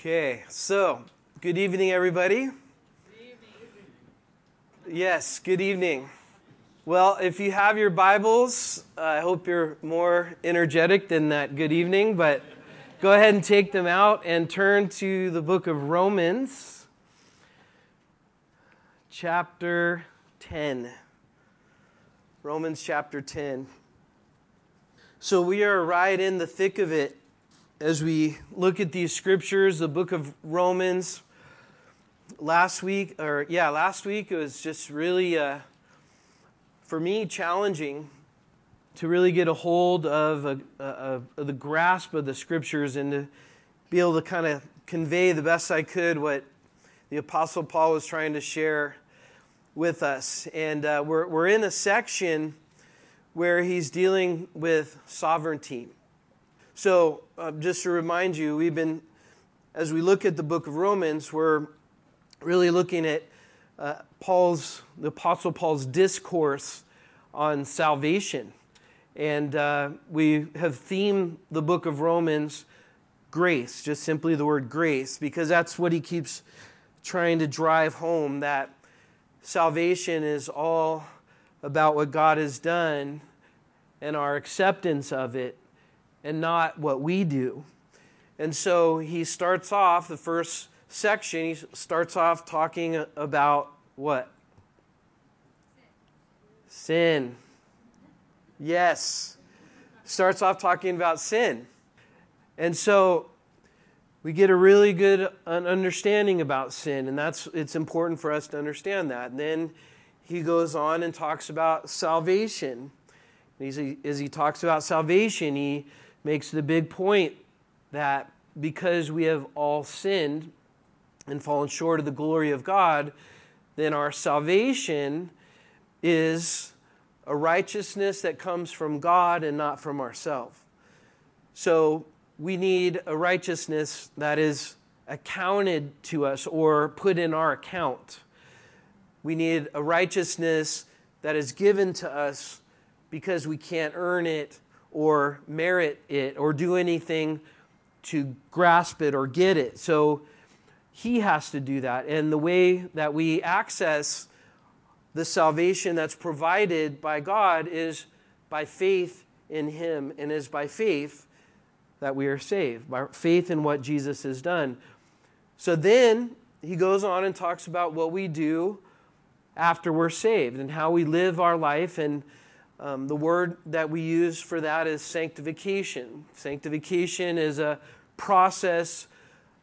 Okay, so good evening, everybody. Yes, good evening. Well, if you have your Bibles, I hope you're more energetic than that good evening, but go ahead and take them out and turn to the book of Romans, chapter 10. Romans chapter 10. So we are right in the thick of it as we look at these scriptures, the book of Romans. Last week, or yeah, last week it was just really, uh, for me, challenging to really get a hold of, a, a, a, the grasp of the scriptures and to be able to kind of convey the best I could what the Apostle Paul was trying to share with us. And uh, we're, we're in a section where he's dealing with sovereignty. So, uh, just to remind you, we've been, as we look at the book of Romans, we're really looking at uh, Paul's, the Apostle Paul's discourse on salvation. And uh, we have themed the book of Romans grace, just simply the word grace, because that's what he keeps trying to drive home that salvation is all about what God has done and our acceptance of it and not what we do. And so he starts off, the first section, he starts off talking about what? Sin. Yes. Starts off talking about sin. And so we get a really good understanding about sin, and that's it's important for us to understand that. And then he goes on and talks about salvation. He, as he talks about salvation, he makes the big point that because we have all sinned and fallen short of the glory of God, then our salvation is a righteousness that comes from God and not from ourselves. So we need a righteousness that is accounted to us or put in our account. We need a righteousness that is given to us because we can't earn it or merit it or do anything to grasp it or get it. So he has to do that. And the way that we access the salvation that's provided by God is by faith in him and is by faith that we are saved, by faith in what Jesus has done. So then he goes on and talks about what we do after we're saved and how we live our life and um, the word that we use for that is sanctification. Sanctification is a process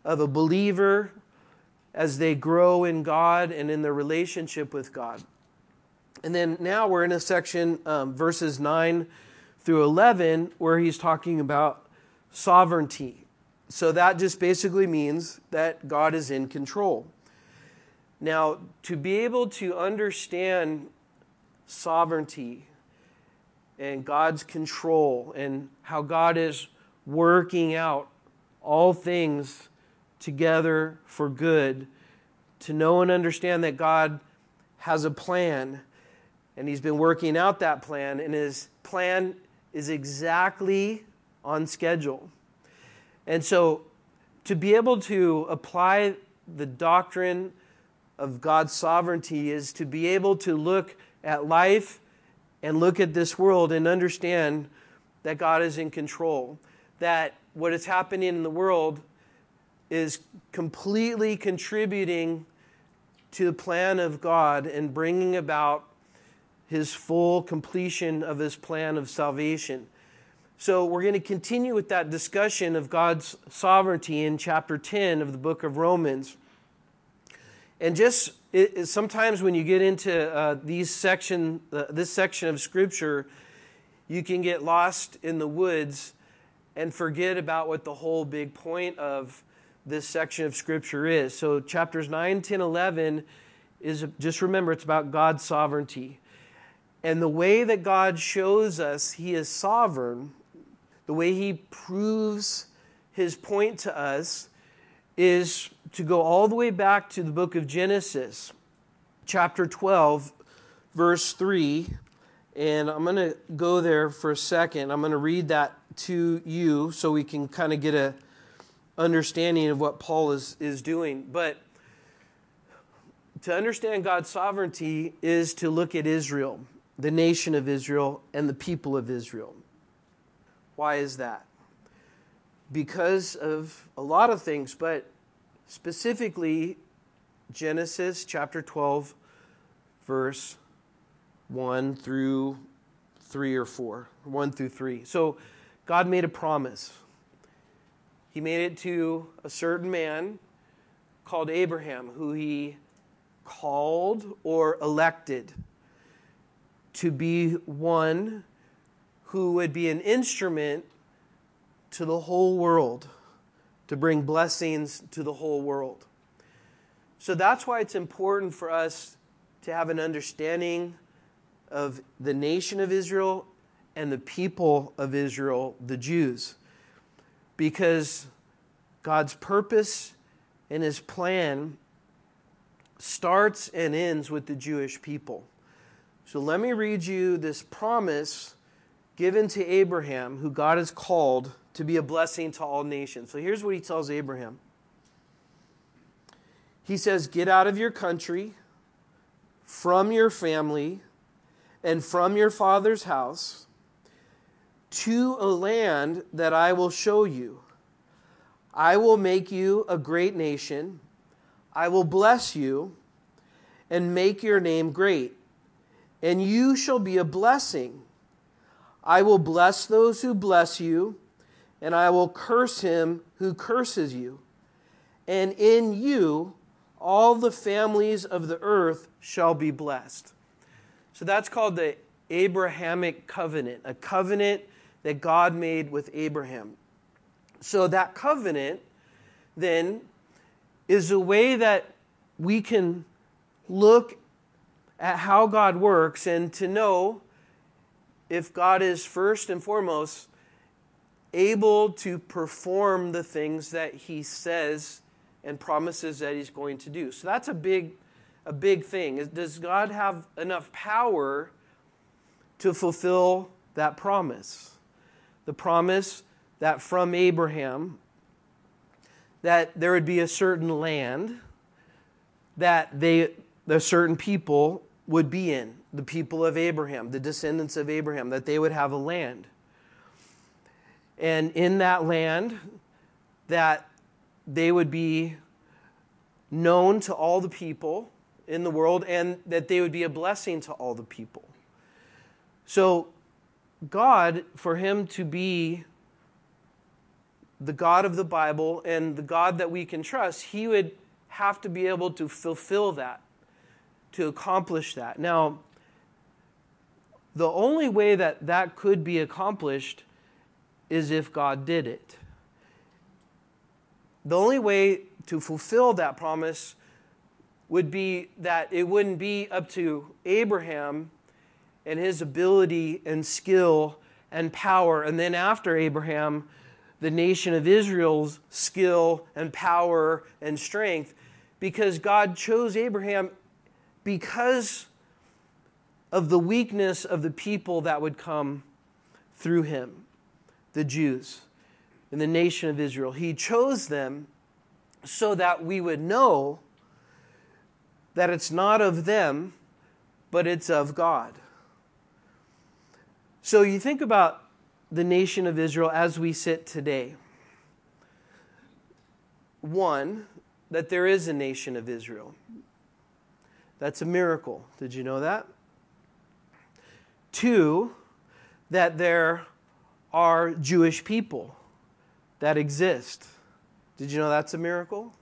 of a believer as they grow in God and in their relationship with God. And then now we're in a section, um, verses 9 through 11, where he's talking about sovereignty. So that just basically means that God is in control. Now, to be able to understand sovereignty, and God's control and how God is working out all things together for good, to know and understand that God has a plan and He's been working out that plan, and His plan is exactly on schedule. And so, to be able to apply the doctrine of God's sovereignty is to be able to look at life and look at this world and understand that God is in control, that what is happening in the world is completely contributing to the plan of God and bringing about his full completion of his plan of salvation. So, we're going to continue with that discussion of God's sovereignty in chapter 10 of the book of Romans. And just it, sometimes when you get into uh, these section, uh, this section of Scripture, you can get lost in the woods and forget about what the whole big point of this section of Scripture is. So, chapters 9, 10, 11 is just remember it's about God's sovereignty. And the way that God shows us He is sovereign, the way He proves His point to us, is to go all the way back to the book of Genesis, chapter 12, verse 3. And I'm going to go there for a second. I'm going to read that to you so we can kind of get a, understanding of what Paul is, is doing. But to understand God's sovereignty is to look at Israel, the nation of Israel, and the people of Israel. Why is that? Because of a lot of things, but specifically Genesis chapter 12, verse 1 through 3 or 4, 1 through 3. So God made a promise. He made it to a certain man called Abraham, who he called or elected to be one who would be an instrument to the whole world, to bring blessings to the whole world. So that's why it's important for us to have an understanding of the nation of Israel and the people of Israel, the Jews. Because God's purpose and his plan starts and ends with the Jewish people. So let me read you this promise given to Abraham, who God has called to be a blessing to all nations. So here's what he tells Abraham He says, Get out of your country, from your family, and from your father's house to a land that I will show you. I will make you a great nation. I will bless you and make your name great, and you shall be a blessing. I will bless those who bless you, and I will curse him who curses you. And in you all the families of the earth shall be blessed. So that's called the Abrahamic covenant, a covenant that God made with Abraham. So that covenant then is a way that we can look at how God works and to know if God is first and foremost able to perform the things that he says and promises that he's going to do. So that's a big a big thing. Does God have enough power to fulfill that promise? The promise that from Abraham that there would be a certain land that they, the certain people would be in, the people of Abraham, the descendants of Abraham, that they would have a land. And in that land, that they would be known to all the people in the world and that they would be a blessing to all the people. So, God, for Him to be the God of the Bible and the God that we can trust, He would have to be able to fulfill that, to accomplish that. Now, the only way that that could be accomplished is if God did it. The only way to fulfill that promise would be that it wouldn't be up to Abraham and his ability and skill and power, and then after Abraham, the nation of Israel's skill and power and strength because God chose Abraham because of the weakness of the people that would come through him, the Jews and the nation of Israel. He chose them so that we would know that it's not of them, but it's of God. So you think about the nation of Israel as we sit today. One, that there is a nation of Israel. That's a miracle. Did you know that? Two, that there are Jewish people that exist. Did you know that's a miracle?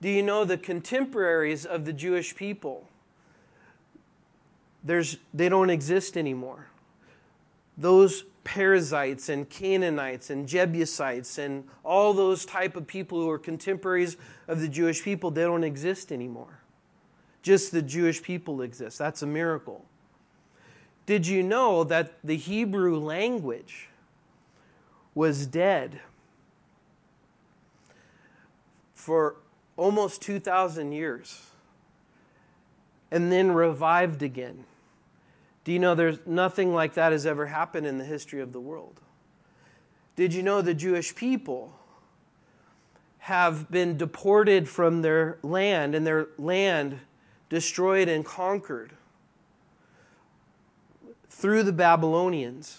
Do you know the contemporaries of the Jewish people? There's, they don't exist anymore. Those Perizzites and Canaanites and Jebusites and all those type of people who are contemporaries of the Jewish people, they don't exist anymore. Just the Jewish people exist. That's a miracle. Did you know that the Hebrew language was dead for almost 2,000 years and then revived again? Do you know there's nothing like that has ever happened in the history of the world? Did you know the Jewish people have been deported from their land and their land destroyed and conquered through the Babylonians.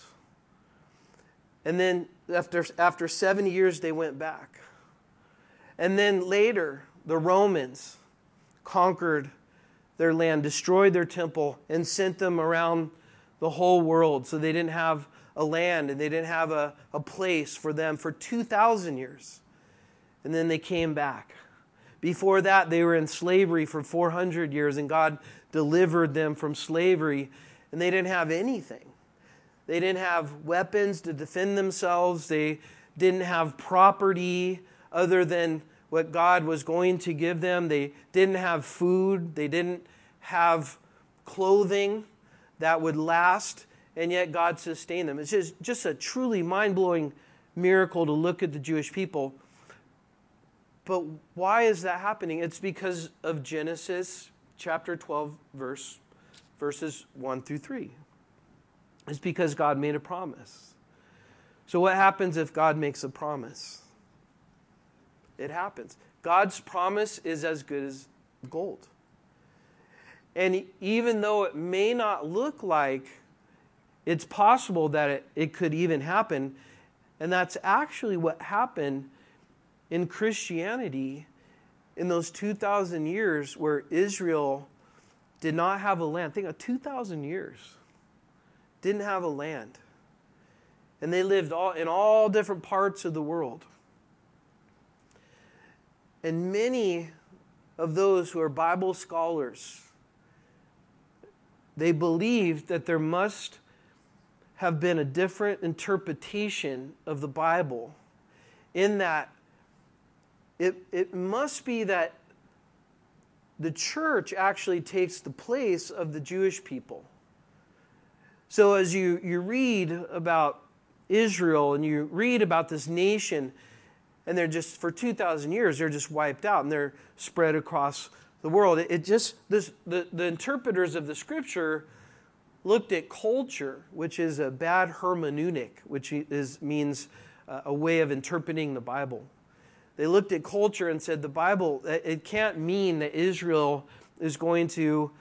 And then after, after 70 years, they went back. And then later, the Romans conquered their land, destroyed their temple, and sent them around the whole world. So they didn't have a land and they didn't have a, a place for them for 2,000 years. And then they came back. Before that, they were in slavery for 400 years, and God delivered them from slavery, and they didn't have anything. They didn't have weapons to defend themselves, they didn't have property other than what God was going to give them. They didn't have food, they didn't have clothing that would last, and yet God sustained them. It's just, just a truly mind blowing miracle to look at the Jewish people. But why is that happening? It's because of Genesis chapter 12, verse, verses 1 through 3. It's because God made a promise. So, what happens if God makes a promise? It happens. God's promise is as good as gold. And even though it may not look like it's possible that it, it could even happen, and that's actually what happened in Christianity in those 2,000 years where Israel did not have a land. Think of 2,000 years. Didn't have a land. And they lived all, in all different parts of the world. And many of those who are Bible scholars, they believed that there must have been a different interpretation of the Bible, in that it, it must be that the church actually takes the place of the Jewish people. So as you, you read about Israel and you read about this nation, and they're just for 2000 years they're just wiped out and they're spread across the world it, it just this, the, the interpreters of the scripture looked at culture which is a bad hermeneutic which is means uh, a way of interpreting the bible they looked at culture and said the bible it can't mean that israel is going to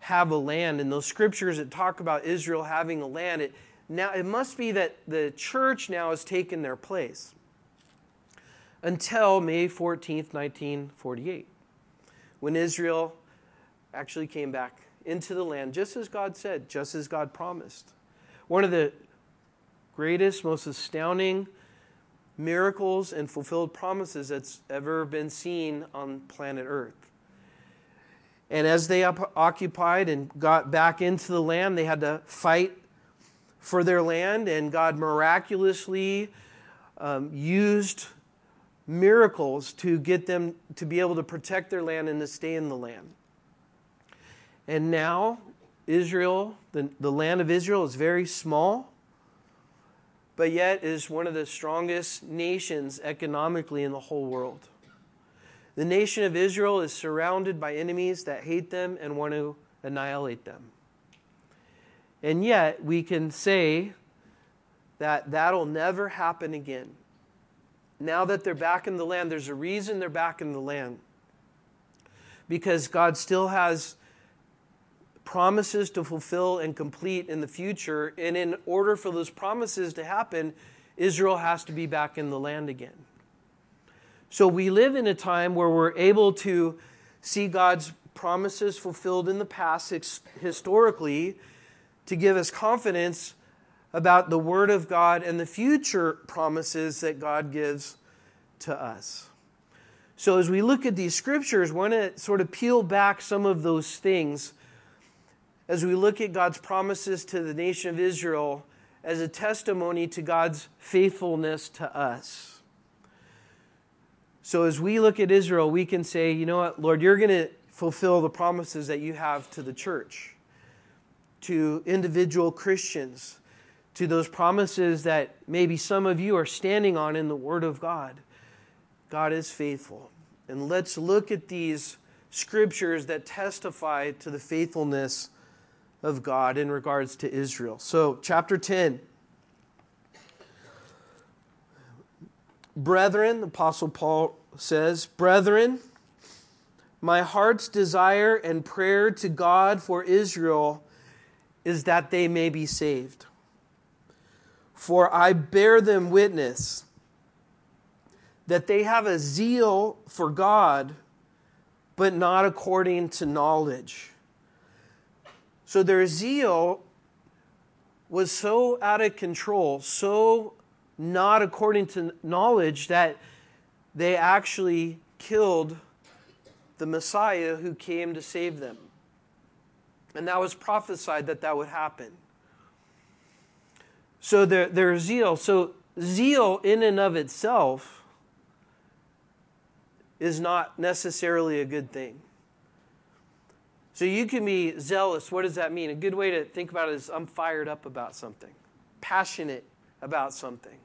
have a land and those scriptures that talk about israel having a land it now it must be that the church now has taken their place until May 14th, 1948, when Israel actually came back into the land, just as God said, just as God promised. One of the greatest, most astounding miracles and fulfilled promises that's ever been seen on planet Earth. And as they occupied and got back into the land, they had to fight for their land, and God miraculously um, used miracles to get them to be able to protect their land and to stay in the land. And now, Israel, the, the land of Israel, is very small, but yet is one of the strongest nations economically in the whole world. The nation of Israel is surrounded by enemies that hate them and want to annihilate them. And yet, we can say that that'll never happen again now that they're back in the land, there's a reason they're back in the land. Because God still has promises to fulfill and complete in the future. And in order for those promises to happen, Israel has to be back in the land again. So we live in a time where we're able to see God's promises fulfilled in the past historically to give us confidence about the Word of God and the future promises that God gives to us. So, as we look at these scriptures, we want to sort of peel back some of those things as we look at God's promises to the nation of Israel as a testimony to God's faithfulness to us. So, as we look at Israel, we can say, you know what, Lord, you're going to fulfill the promises that you have to the church, to individual Christians to those promises that maybe some of you are standing on in the Word of God. God is faithful. And let's look at these scriptures that testify to the faithfulness of God in regards to Israel. So, chapter 10. Brethren, the Apostle Paul says, Brethren, my heart's desire and prayer to God for Israel is that they may be saved. For I bear them witness that they have a zeal for God, but not according to knowledge. So their zeal was so out of control, so not according to knowledge, that they actually killed the Messiah who came to save them. And that was prophesied that that would happen. So their, their zeal, so zeal in and of itself is not necessarily a good thing. So you can be zealous. What does that mean? A good way to think about it is I'm fired up about something, passionate about something.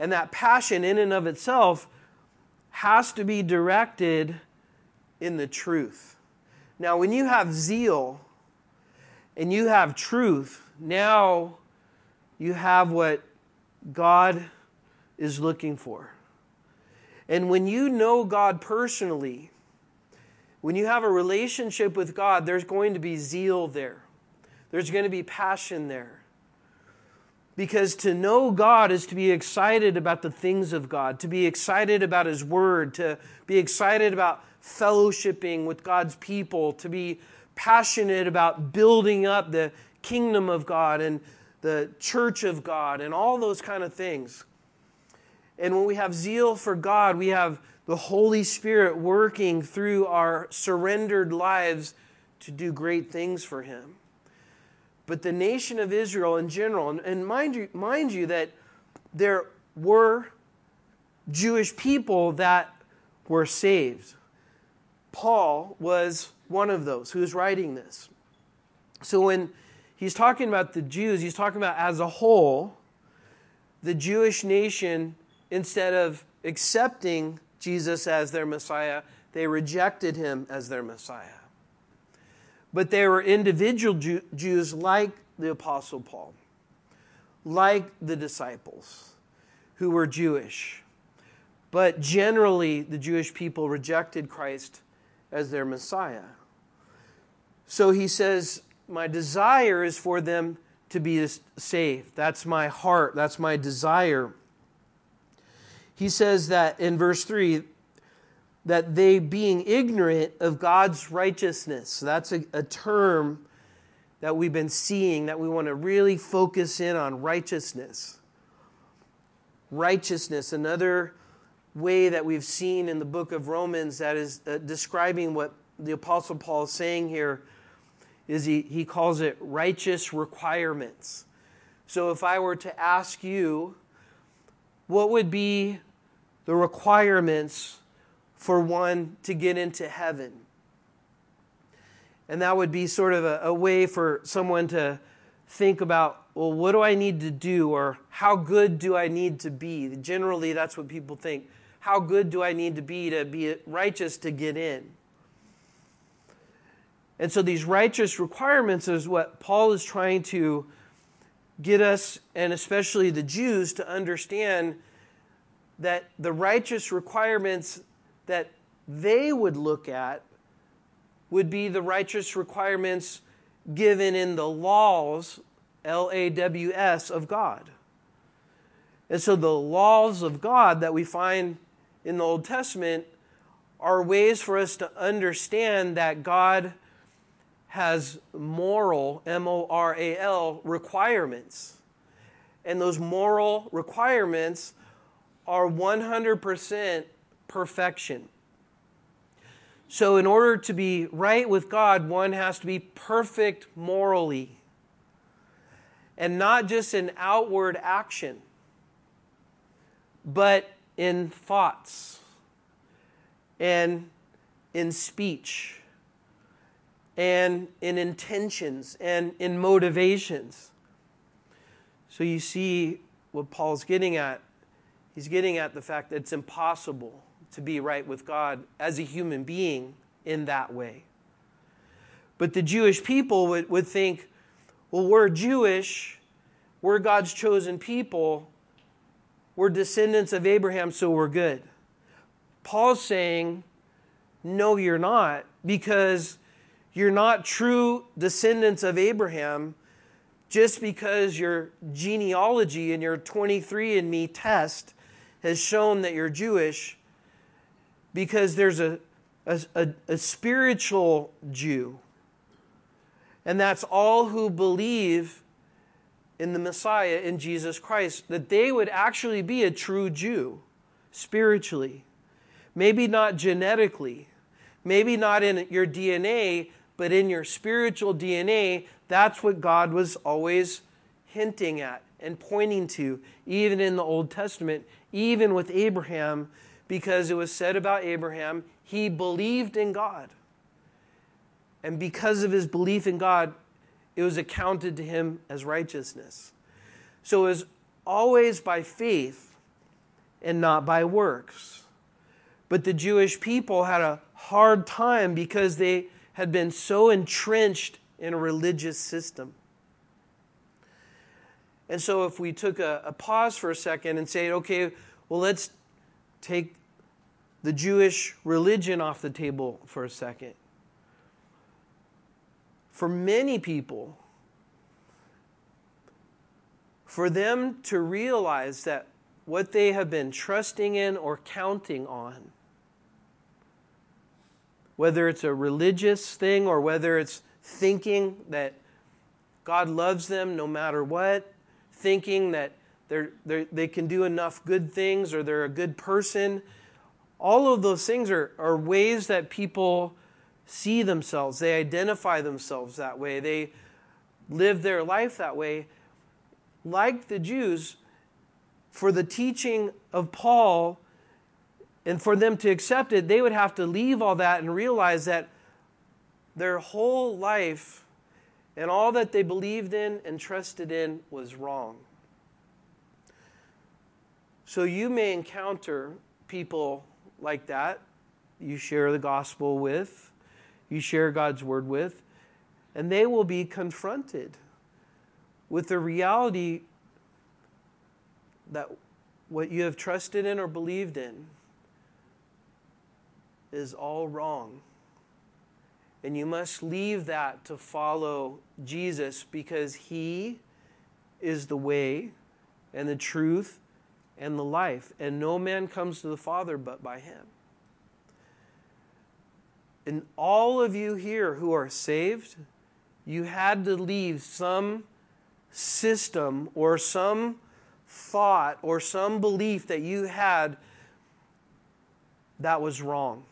And that passion, in and of itself, has to be directed in the truth. Now, when you have zeal and you have truth, now you have what God is looking for. And when you know God personally, when you have a relationship with God, there's going to be zeal there, there's going to be passion there. Because to know God is to be excited about the things of God, to be excited about His Word, to be excited about fellowshipping with God's people, to be passionate about building up the kingdom of God and the church of God and all those kind of things. And when we have zeal for God, we have the Holy Spirit working through our surrendered lives to do great things for Him. But the nation of Israel in general, and mind you, mind you that there were Jewish people that were saved. Paul was one of those who is writing this. So when he's talking about the Jews, he's talking about as a whole, the Jewish nation, instead of accepting Jesus as their Messiah, they rejected him as their Messiah. But there were individual Jew- Jews like the Apostle Paul, like the disciples, who were Jewish. But generally, the Jewish people rejected Christ as their Messiah. So he says, My desire is for them to be saved. That's my heart. That's my desire he says that in verse 3 that they being ignorant of God's righteousness. So that's a, a term that we've been seeing that we want to really focus in on righteousness. Righteousness, another way that we've seen in the book of Romans that is uh, describing what the Apostle Paul is saying here is he, he calls it righteous requirements. So if I were to ask you, what would be the requirements for one to get into heaven. And that would be sort of a, a, way for someone to think about, well, what do I need to do or how good do I need to be? Generally, that's what people think. How good do I need to be to be righteous to get in? And so, these righteous requirements is what Paul is trying to get us, and especially the Jews, to understand that the righteous requirements that they would look at would be the righteous requirements given in the laws, L A W S, of God. And so the laws of God that we find in the Old Testament are ways for us to understand that God has moral, M O R A L, requirements. And those moral requirements are 100% perfection. So, in order to be right with God, one has to be perfect morally. And not just in outward action, but in thoughts and in speech and in intentions and in motivations. So, you see what Paul's getting at He's getting at the fact that it's impossible to be right with God as a human being in that way. But the Jewish people would, would think, well, we're Jewish, we're God's chosen people, we're descendants of Abraham, so we're good. Paul's saying, no, you're not, because you're not true descendants of Abraham just because your genealogy and your 23andMe test has shown that you're Jewish, because there's a, a, a, a spiritual Jew. And that's all who believe in the Messiah, in Jesus Christ, that they would actually be a true Jew spiritually. Maybe not genetically, maybe not in your DNA, but in your spiritual DNA. That's what God was always hinting at and pointing to, even in the Old Testament, even with Abraham, because it was said about Abraham, he believed in God. And because of his belief in God, it was accounted to him as righteousness. So it was always by faith and not by works. But the Jewish people had a hard time because they had been so entrenched in a religious system. And so, if we took a, a, pause for a second and say, okay, well, let's take the Jewish religion off the table for a second. For many people, for them to realize that what they have been trusting in or counting on, whether it's a religious thing or whether it's thinking that God loves them no matter what, thinking that they're, they're, they can do enough good things or they're a good person, all of those things are, are ways that people see themselves, they identify themselves that way, they live their life that way. Like the Jews, for the teaching of Paul and for them to accept it, they would have to leave all that and realize that their whole life and all that they believed in and trusted in was wrong. So you may encounter people like that you share the gospel with, you share God's word with, and they will be confronted with the reality that what you have trusted in or believed in is all wrong. And you must leave that to follow Jesus because He is the way and the truth and the life. And no man comes to the Father but by Him. And all of you here who are saved, you had to leave some system or some thought or some belief that you had that was wrong.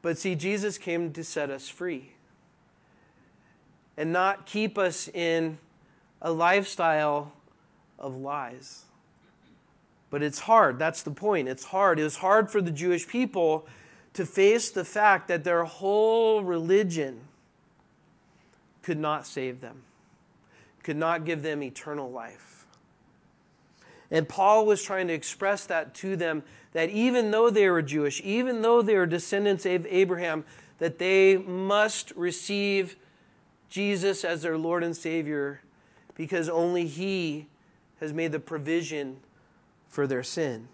But see, Jesus came to set us free and not keep us in a lifestyle of lies. But it's hard. That's the point. It's hard. It was hard for the Jewish people to face the fact that their whole religion could not save them, could not give them eternal life. And Paul was trying to express that to them that even though they were Jewish, even though they were descendants of Abraham, that they must receive Jesus as their Lord and Savior because only He has made the provision for their sin.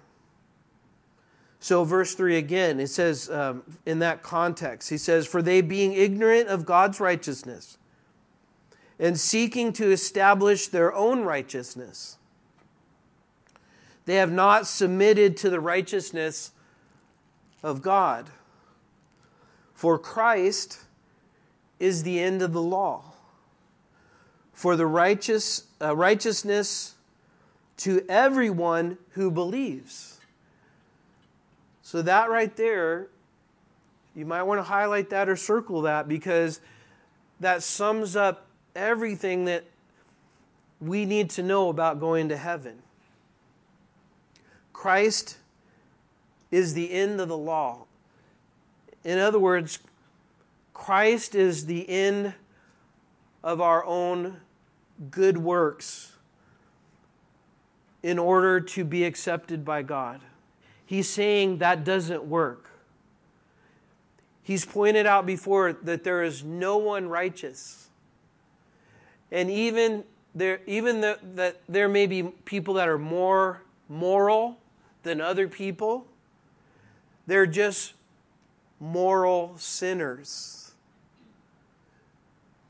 So, verse 3 again, it says um, in that context, he says, For they being ignorant of God's righteousness and seeking to establish their own righteousness, they have not submitted to the righteousness of God. For Christ is the end of the law. For the righteous, uh, righteousness to everyone who believes. So, that right there, you might want to highlight that or circle that because that sums up everything that we need to know about going to heaven. Christ is the end of the law. In other words, Christ is the end of our own good works in order to be accepted by God. He's saying that doesn't work. He's pointed out before that there is no one righteous. And even there, even the, that there may be people that are more moral than other people. They're just moral sinners.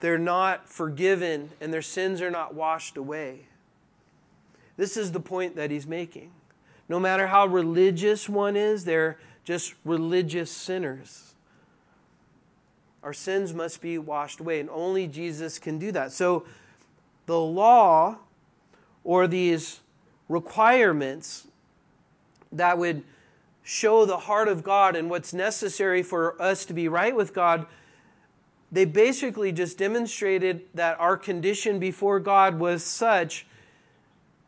They're not forgiven and their sins are not washed away. This is the point that he's making. No matter how religious one is, they're just religious sinners. Our sins must be washed away, and only Jesus can do that. So, the law or these requirements that would show the heart of God and what's necessary for us to be right with God, they basically just demonstrated that our condition before God was such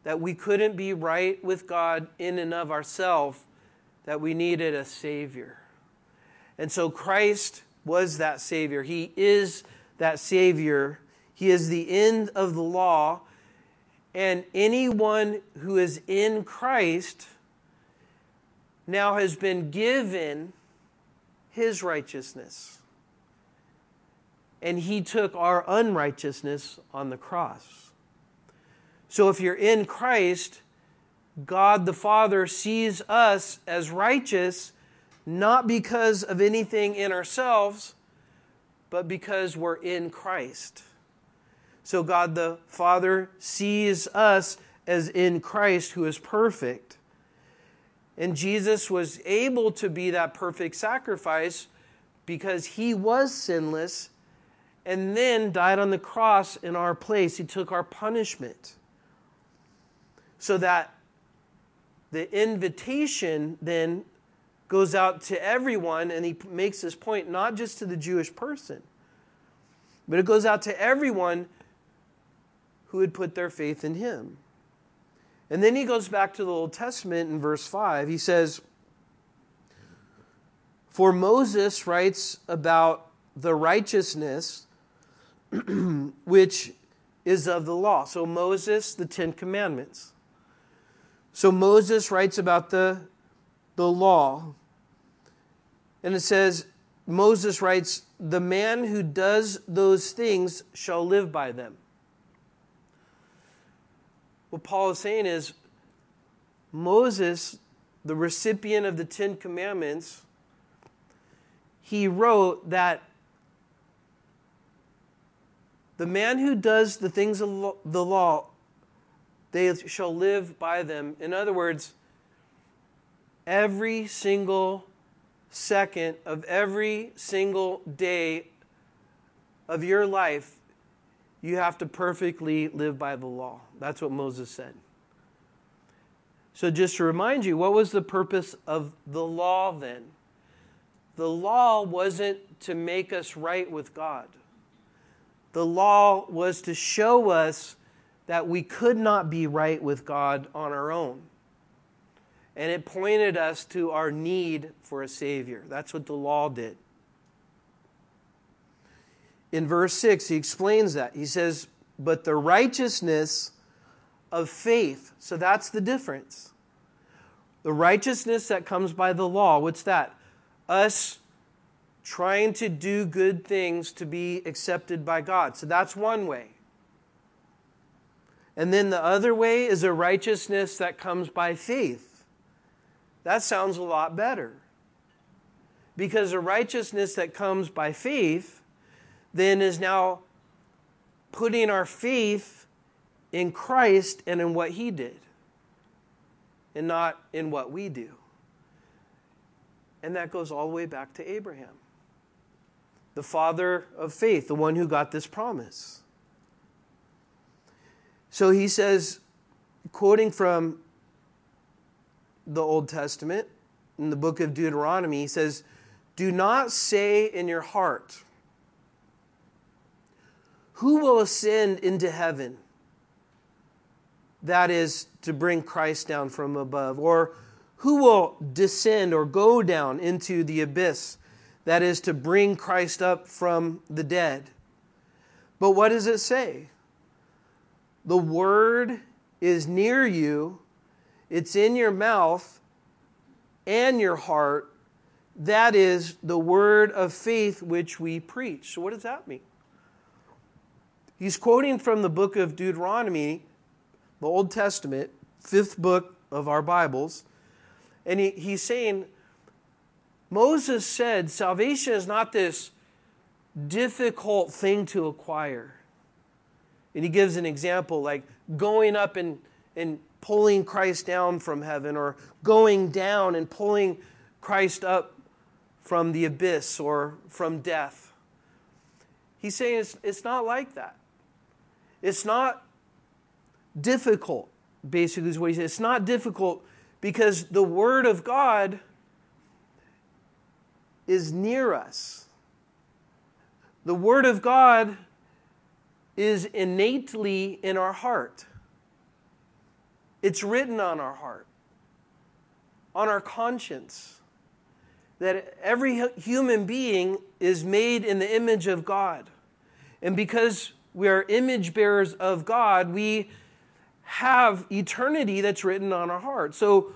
that we couldn't be right with God in and of ourselves, that we needed a Savior. And so Christ was that Savior. He is that Savior. He is the end of the law. And anyone who is in Christ now has been given his righteousness. And he took our unrighteousness on the cross. So if you're in Christ, God the Father sees us as righteous not because of anything in ourselves, but because we're in Christ. So God the Father sees us as in Christ who is perfect. And Jesus was able to be that perfect sacrifice because he was sinless and then died on the cross in our place. He took our punishment. So that the invitation then goes out to everyone, and he makes this point not just to the Jewish person, but it goes out to everyone who had put their faith in him. And then he goes back to the Old Testament in verse 5. He says, For Moses writes about the righteousness which is of the law. So, Moses, the Ten Commandments. So, Moses writes about the, the law. And it says, Moses writes, The man who does those things shall live by them. What Paul is saying is Moses, the recipient of the Ten Commandments, he wrote that the man who does the things of the law, they shall live by them. In other words, every single second of every single day of your life, you have to perfectly live by the law. That's what Moses said. So, just to remind you, what was the purpose of the law then? The law wasn't to make us right with God, the law was to show us that we could not be right with God on our own. And it pointed us to our need for a Savior. That's what the law did in verse 6, he explains that. He says, But the righteousness of faith. So that's the difference. The righteousness that comes by the law, what's that? Us trying to do good things to be accepted by God. So that's one way. And then the other way is a righteousness that comes by faith. That sounds a lot better. Because a righteousness that comes by faith then is now putting our faith in Christ and in what He did, and not in what we do. And that goes all the way back to Abraham, the father of faith, the one who got this promise. So he says, quoting from the Old Testament in the book of Deuteronomy, he says, Do not say in your heart, who will ascend into heaven? That is to bring Christ down from above. Or who will descend or go down into the abyss? That is to bring Christ up from the dead. But what does it say? The word is near you, it's in your mouth and your heart. That is the word of faith which we preach. So, what does that mean? He's quoting from the book of Deuteronomy, the Old Testament, fifth book of our Bibles. And he, he's saying, Moses said, salvation is not this difficult thing to acquire. And he gives an example like going up and, and pulling Christ down from heaven, or going down and pulling Christ up from the abyss or from death. He's saying it's, it's not like that. It's not difficult, basically, is what he says. It's not difficult because the Word of God is near us. The Word of God is innately in our heart. It's written on our heart, on our conscience, that every human being is made in the image of God. And because we are image bearers of God, we have eternity that's written on our heart. So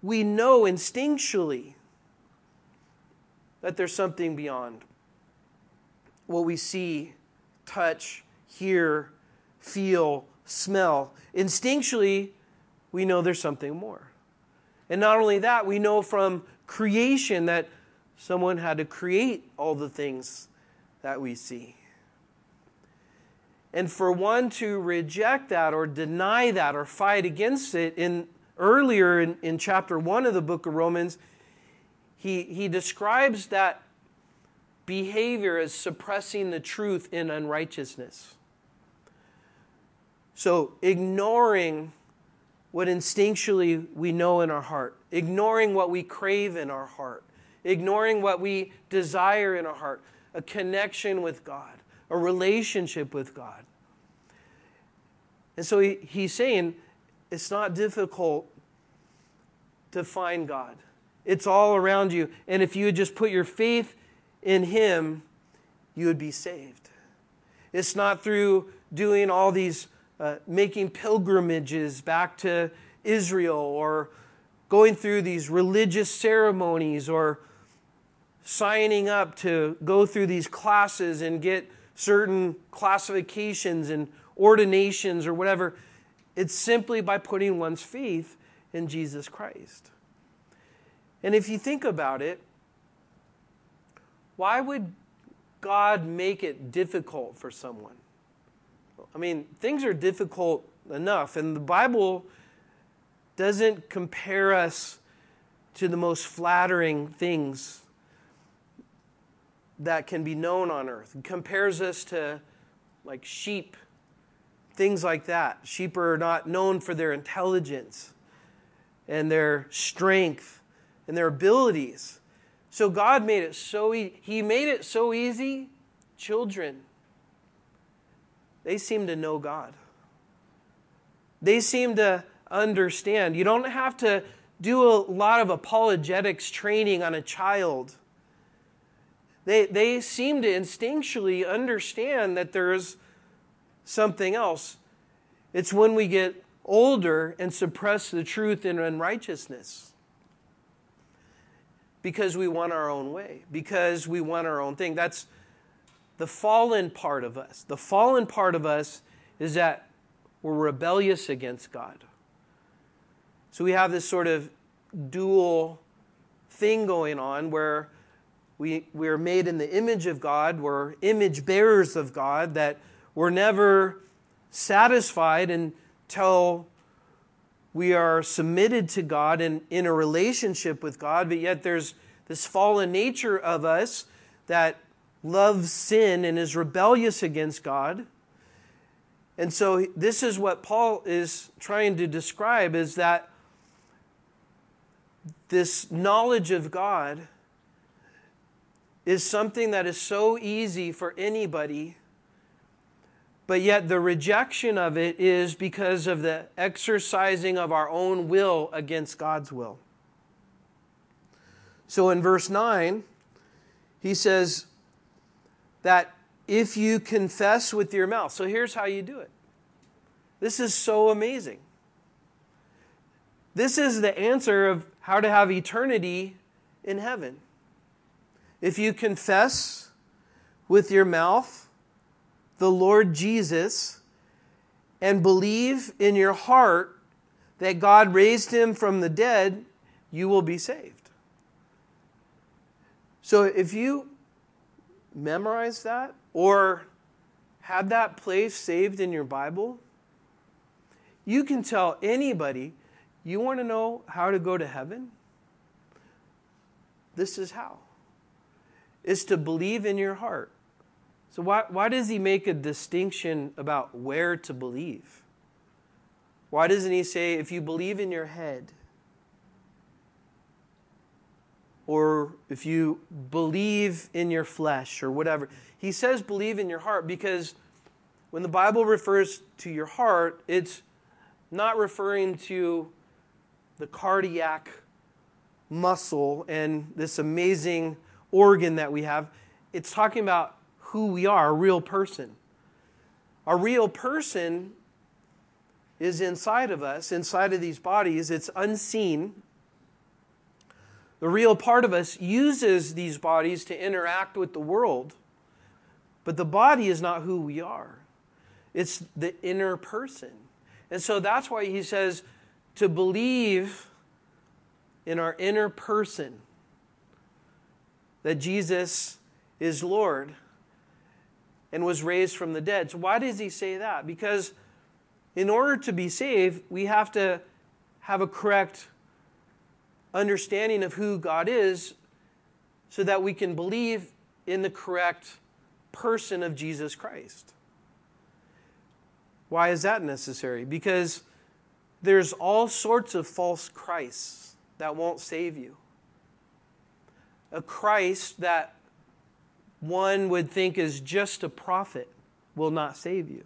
we know instinctually that there's something beyond what we see, touch, hear, feel, smell. Instinctually, we know there's something more. And not only that, we know from creation that someone had to create all the things that we see. And for one to reject that or deny that or fight against it, in earlier in, in chapter one of the book of Romans, he, he describes that behavior as suppressing the truth in unrighteousness. So, ignoring what instinctually we know in our heart, ignoring what we crave in our heart, ignoring what we desire in our heart, a connection with God, a relationship with God. And so he, he's saying it's not difficult to find God. It's all around you. And if you would just put your faith in Him, you would be saved. It's not through doing all these uh, making pilgrimages back to Israel or going through these religious ceremonies or signing up to go through these classes and get certain classifications and ordinations or whatever. It's simply by putting one's faith in Jesus Christ. And if you think about it, why would God make it difficult for someone? I mean, things are difficult enough, and the Bible doesn't compare us to the most flattering things that can be known on earth. It compares us to like sheep, things like that. Sheep are not known for their intelligence and their strength and their abilities. So God made it so easy. He made it so easy. Children they seem to know God. They seem to understand. You don't have to do a lot of apologetics training on a child. They, they seem to instinctually understand that there's something else. It's when we get older and suppress the truth in unrighteousness because we want our own way, because we want our own thing. That's the fallen part of us. The fallen part of us is that we're rebellious against God. So we have this sort of dual thing going on where we, we're made in the image of God, we're image bearers of God, that we're never satisfied until we are submitted to God and in a relationship with God, but yet there's this fallen nature of us that loves sin and is rebellious against God. And so this is what Paul is trying to describe is that this knowledge of God is something that is so easy for anybody, but yet the rejection of it is because of the exercising of our own will against God's will. So in verse 9, he says, that if you confess with your mouth, so here's how you do it. This is so amazing. This is the answer of how to have eternity in heaven. If you confess with your mouth the Lord Jesus and believe in your heart that God raised him from the dead, you will be saved. So if you memorize that or have that place saved in your Bible, you can tell anybody, you want to know how to go to heaven? This is how. Is to believe in your heart. So, why, why does he make a distinction about where to believe? Why doesn't he say, if you believe in your head, or if you believe in your flesh, or whatever? He says, believe in your heart because when the Bible refers to your heart, it's not referring to the cardiac muscle and this amazing organ that we have. It's talking about who we are, a real person. A real person is inside of us, inside of these bodies. It's unseen. The real part of us uses these bodies to interact with the world, but the body is not who we are. It's the inner person. And so that's why he says to believe in our inner person that Jesus is Lord and was raised from the dead. So, why does he say that? Because in order to be saved, we have to have a correct understanding of who God is so that we can believe in the correct person of Jesus Christ. Why is that necessary? Because there's all sorts of false Christs that won't save you. A Christ that one would think is just a prophet will not save you.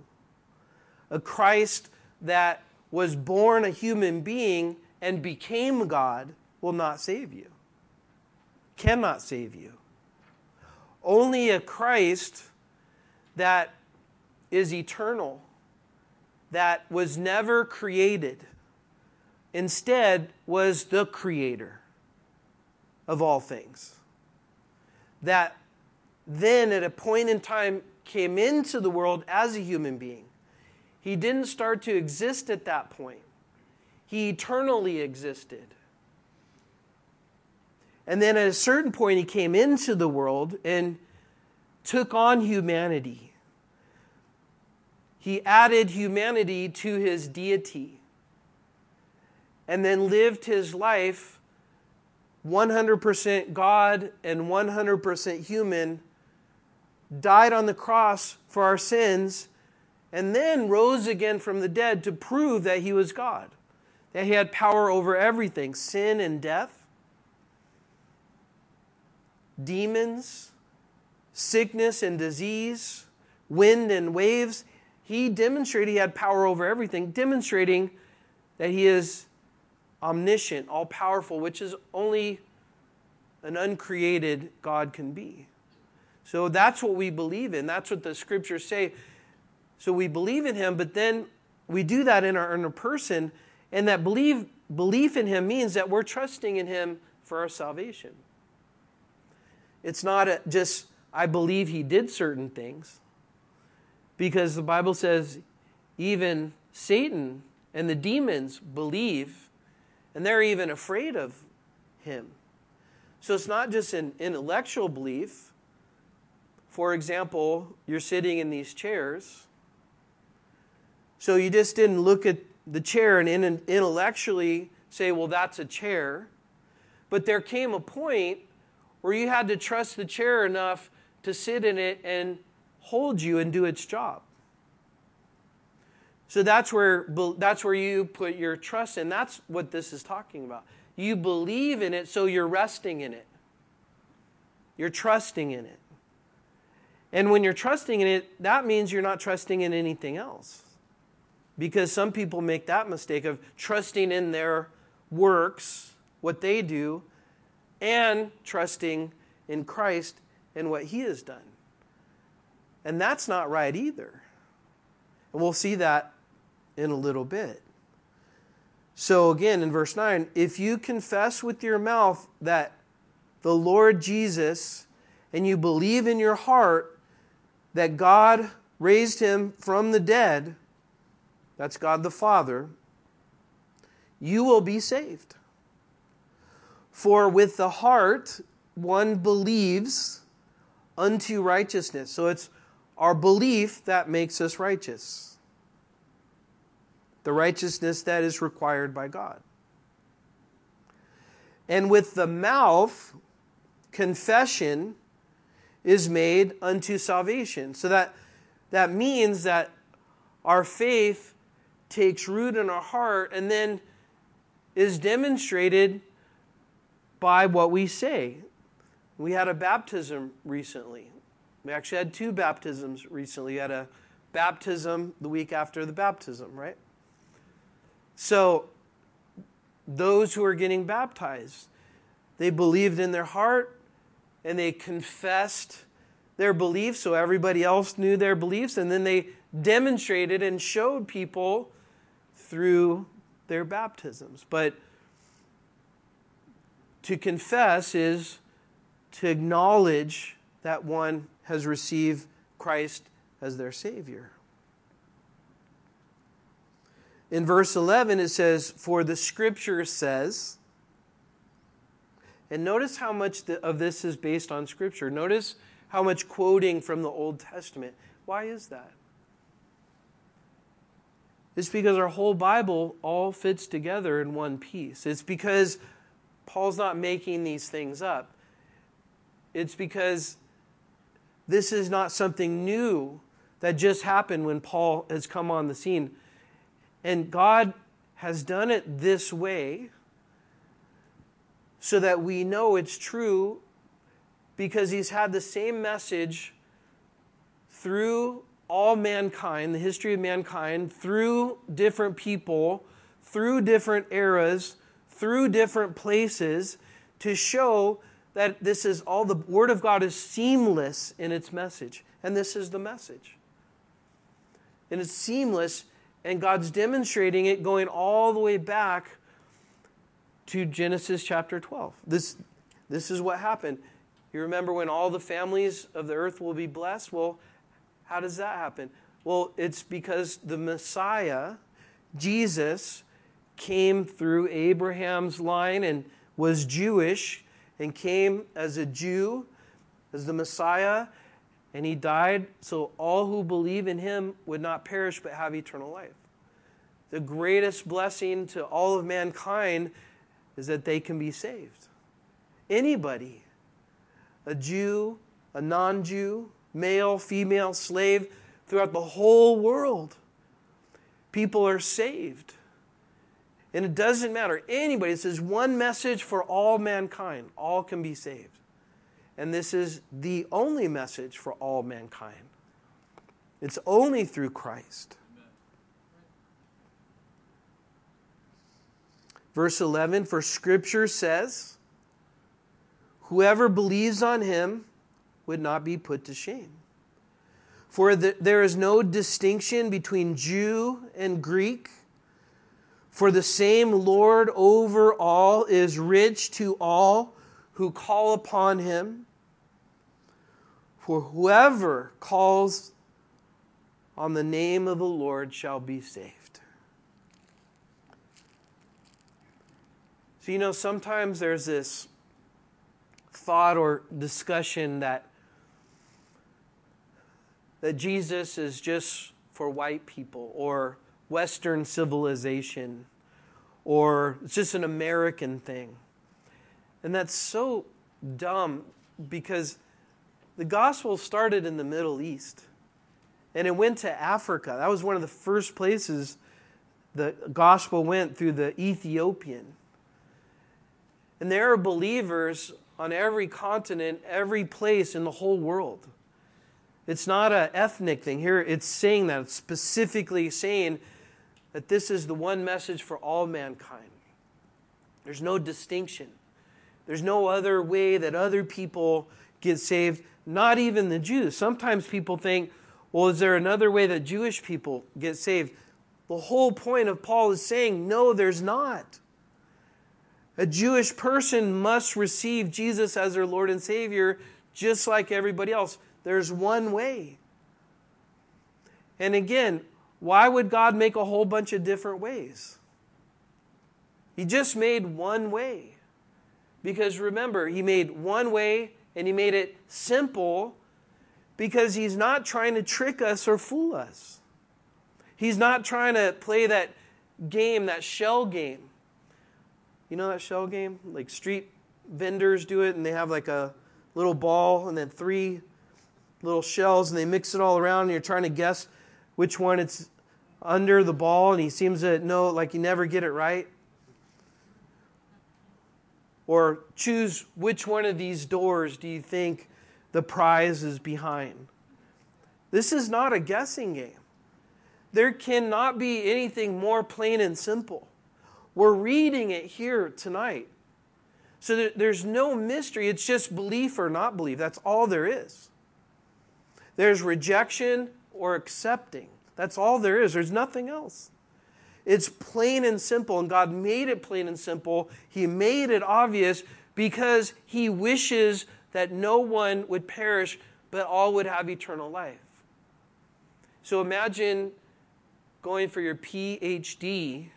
A Christ that was born a human being and became God will not save you, cannot save you. Only a Christ that is eternal that was never created, instead, was the creator of all things. That then, at a point in time, came into the world as a human being. He didn't start to exist at that point, he eternally existed. And then at a certain point, he came into the world and took on humanity. He added humanity to his deity and then lived his life 100% God and 100% human, died on the cross for our sins, and then rose again from the dead to prove that he was God, that he had power over everything sin and death, demons, sickness and disease, wind and waves he demonstrated he had power over everything, demonstrating that he is omniscient, all powerful, which is only an uncreated God can be. So that's what we believe in. That's what the scriptures say. So we believe in him, but then we do that in our inner person, and that belief, belief in him means that we're trusting in him for our salvation. It's not a, just, I believe he did certain things because the Bible says even Satan and the demons believe, and they're even afraid of him. So it's not just an intellectual belief. For example, you're sitting in these chairs. So you just didn't look at the chair and intellectually say, well, that's a chair. But there came a point where you had to trust the chair enough to sit in it and hold you and do its job. So that's where, that's where you put your trust in. That's what this is talking about. You believe in it, so you're resting in it. You're trusting in it. And when you're trusting in it, that means you're not trusting in anything else. Because some people make that mistake of trusting in their works, what they do, and trusting in Christ and what He has done. And that's not right either. And we'll see that in a little bit. So, again, in verse 9, if you confess with your mouth that the Lord Jesus and you believe in your heart that God raised him from the dead, that's God the Father, you will be saved. For with the heart one believes unto righteousness. So it's our belief that makes us righteous. The righteousness that is required by God. And with the mouth, confession is made unto salvation. So that, that means that our faith takes root in our heart and then is demonstrated by what we say. We had a baptism recently. We actually had two baptisms recently. We had a baptism the week after the baptism, right? So, those who are getting baptized, they believed in their heart and they confessed their beliefs so everybody else knew their beliefs, and then they demonstrated and showed people through their baptisms. But to confess is to acknowledge that one has received Christ as their Savior. In verse 11, it says, For the scripture says, and notice how much of this is based on scripture. Notice how much quoting from the Old Testament. Why is that? It's because our whole Bible all fits together in one piece. It's because Paul's not making these things up. It's because this is not something new that just happened when Paul has come on the scene. And God has done it this way so that we know it's true because he's had the same message through all mankind, the history of mankind, through different people, through different eras, through different places to show that this is all the Word of God is seamless in its message. And this is the message. And it's seamless, and God's demonstrating it going all the way back to Genesis chapter 12. This, this is what happened. You remember when all the families of the earth will be blessed? Well, how does that happen? Well, it's because the Messiah, Jesus, came through Abraham's line and was Jewish and came as a Jew, as the Messiah, and he died so all who believe in him would not perish but have eternal life. The greatest blessing to all of mankind is that they can be saved. Anybody, a Jew, a non Jew, male, female, slave, throughout the whole world, people are saved. And it doesn't matter. Anybody, this is one message for all mankind. All can be saved. And this is the only message for all mankind. It's only through Christ. Verse 11 For scripture says, Whoever believes on him would not be put to shame. For the, there is no distinction between Jew and Greek for the same Lord over all is rich to all who call upon him. For whoever calls on the name of the Lord shall be saved. So, you know, sometimes there's this thought or discussion that, that Jesus is just for white people or Western civilization or it's just an American thing. And that's so dumb because the gospel started in the Middle East and it went to Africa. That was one of the first places the gospel went through the Ethiopian. And there are believers on every continent, every place in the whole world. It's not an ethnic thing. Here it's saying that, it's specifically saying that this is the one message for all mankind. There's no distinction. There's no other way that other people get saved, not even the Jews. Sometimes people think, well, is there another way that Jewish people get saved? The whole point of Paul is saying, no, there's not. A Jewish person must receive Jesus as their Lord and Savior just like everybody else. There's one way. And again, why would God make a whole bunch of different ways? He just made one way. Because remember, he made one way and he made it simple because he's not trying to trick us or fool us. He's not trying to play that game, that shell game. You know that shell game? Like street vendors do it and they have like a little ball and then three little shells and they mix it all around and you're trying to guess which one it's under the ball and he seems to know like you never get it right or choose which one of these doors do you think the prize is behind. This is not a guessing game. There cannot be anything more plain and simple. We're reading it here tonight. So there's no mystery. It's just belief or not belief. That's all there is. There's rejection or accepting. That's all there is. There's nothing else. It's plain and simple, and God made it plain and simple. He made it obvious because He wishes that no one would perish, but all would have eternal life. So imagine going for your PhD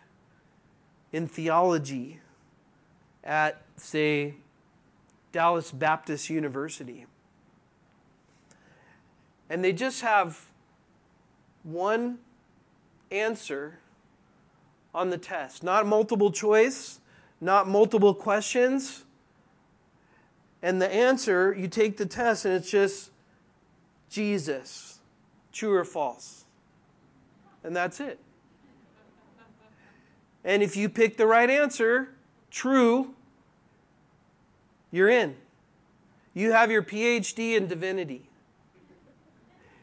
in theology at, say, Dallas Baptist University. And they just have one answer on the test. Not multiple choice, not multiple questions. And the answer, you take the test and it's just Jesus, true or false. And that's it. And if you pick the right answer, true, you're in. You have your PhD in divinity.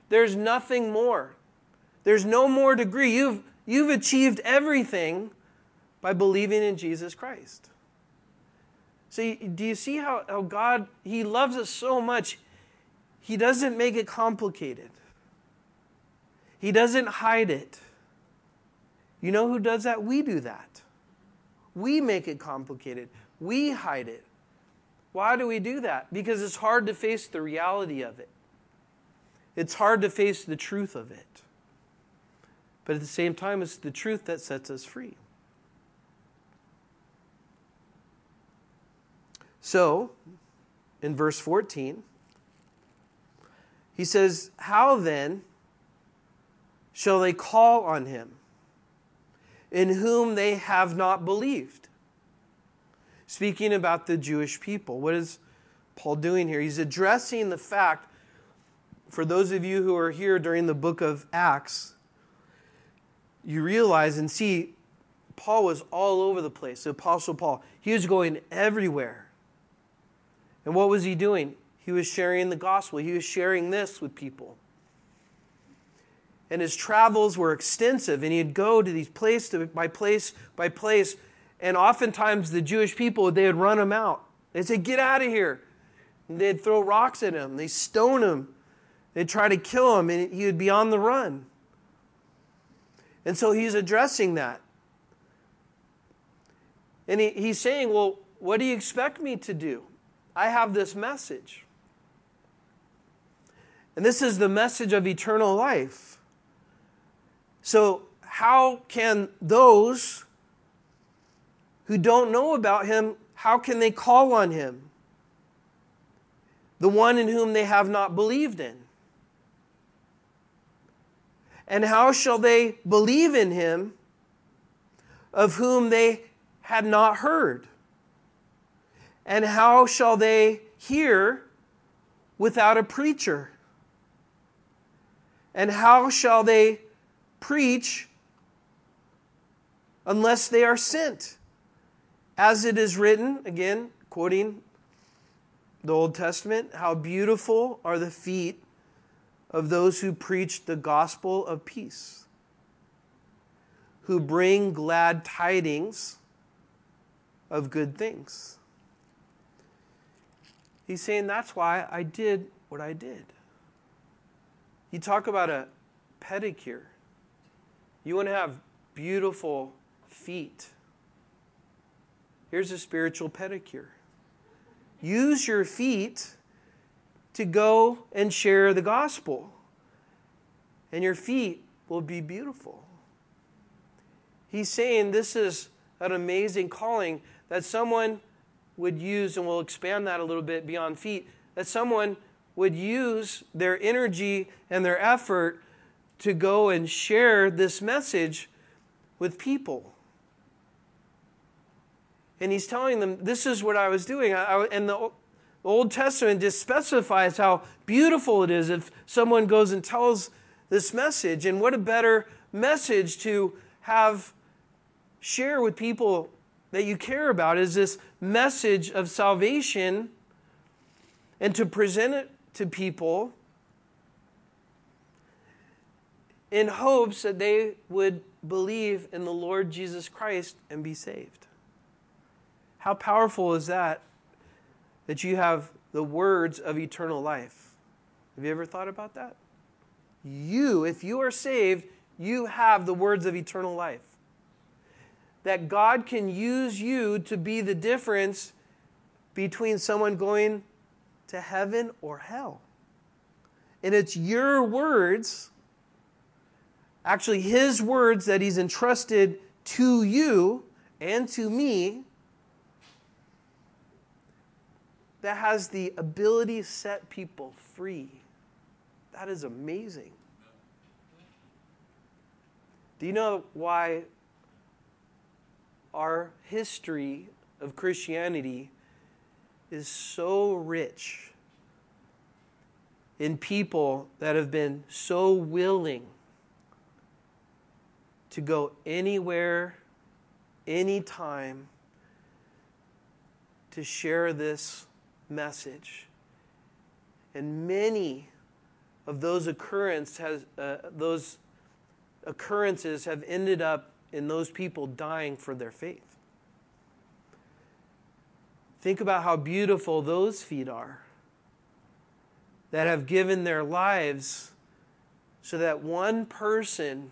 There's nothing more. There's no more degree. You've You've achieved everything by believing in Jesus Christ. So, do you see how, how God, He loves us so much? He doesn't make it complicated, He doesn't hide it. You know who does that? We do that. We make it complicated, we hide it. Why do we do that? Because it's hard to face the reality of it, it's hard to face the truth of it. But at the same time, it's the truth that sets us free. So, in verse 14, he says, How then shall they call on him in whom they have not believed? Speaking about the Jewish people, what is Paul doing here? He's addressing the fact, for those of you who are here during the book of Acts, you realize and see Paul was all over the place. The Apostle Paul, he was going everywhere. And what was he doing? He was sharing the gospel, he was sharing this with people. And his travels were extensive, and he'd go to these place to, by place by place. And oftentimes, the Jewish people, they would run him out. They'd say, Get out of here. And they'd throw rocks at him, they'd stone him, they'd try to kill him, and he would be on the run. And so he's addressing that. And he, he's saying, Well, what do you expect me to do? I have this message. And this is the message of eternal life. So, how can those who don't know about him, how can they call on him? The one in whom they have not believed in. And how shall they believe in him of whom they had not heard? And how shall they hear without a preacher? And how shall they preach unless they are sent? As it is written, again, quoting the Old Testament, how beautiful are the feet of those who preach the gospel of peace, who bring glad tidings of good things. He's saying that's why I did what I did. You talk about a pedicure. You want to have beautiful feet. Here's a spiritual pedicure. Use your feet to go and share the gospel. And your feet will be beautiful. He's saying this is an amazing calling that someone would use, and we'll expand that a little bit beyond feet, that someone would use their energy and their effort to go and share this message with people. And he's telling them, This is what I was doing. I, I, and the Old Testament just specifies how beautiful it is if someone goes and tells this message. And what a better message to have share with people that you care about is this message of salvation and to present it to people in hopes that they would believe in the Lord Jesus Christ and be saved. How powerful is that? That you have the words of eternal life. Have you ever thought about that? You, if you are saved, you have the words of eternal life. That God can use you to be the difference between someone going to heaven or hell. And it's your words, actually, His words that He's entrusted to you and to me, that has the ability to set people free. That is amazing. Do you know why our history of Christianity is so rich in people that have been so willing to go anywhere, anytime to share this message. And many of those occurrences has, uh, those occurrences have ended up in those people dying for their faith. Think about how beautiful those feet are that have given their lives so that one person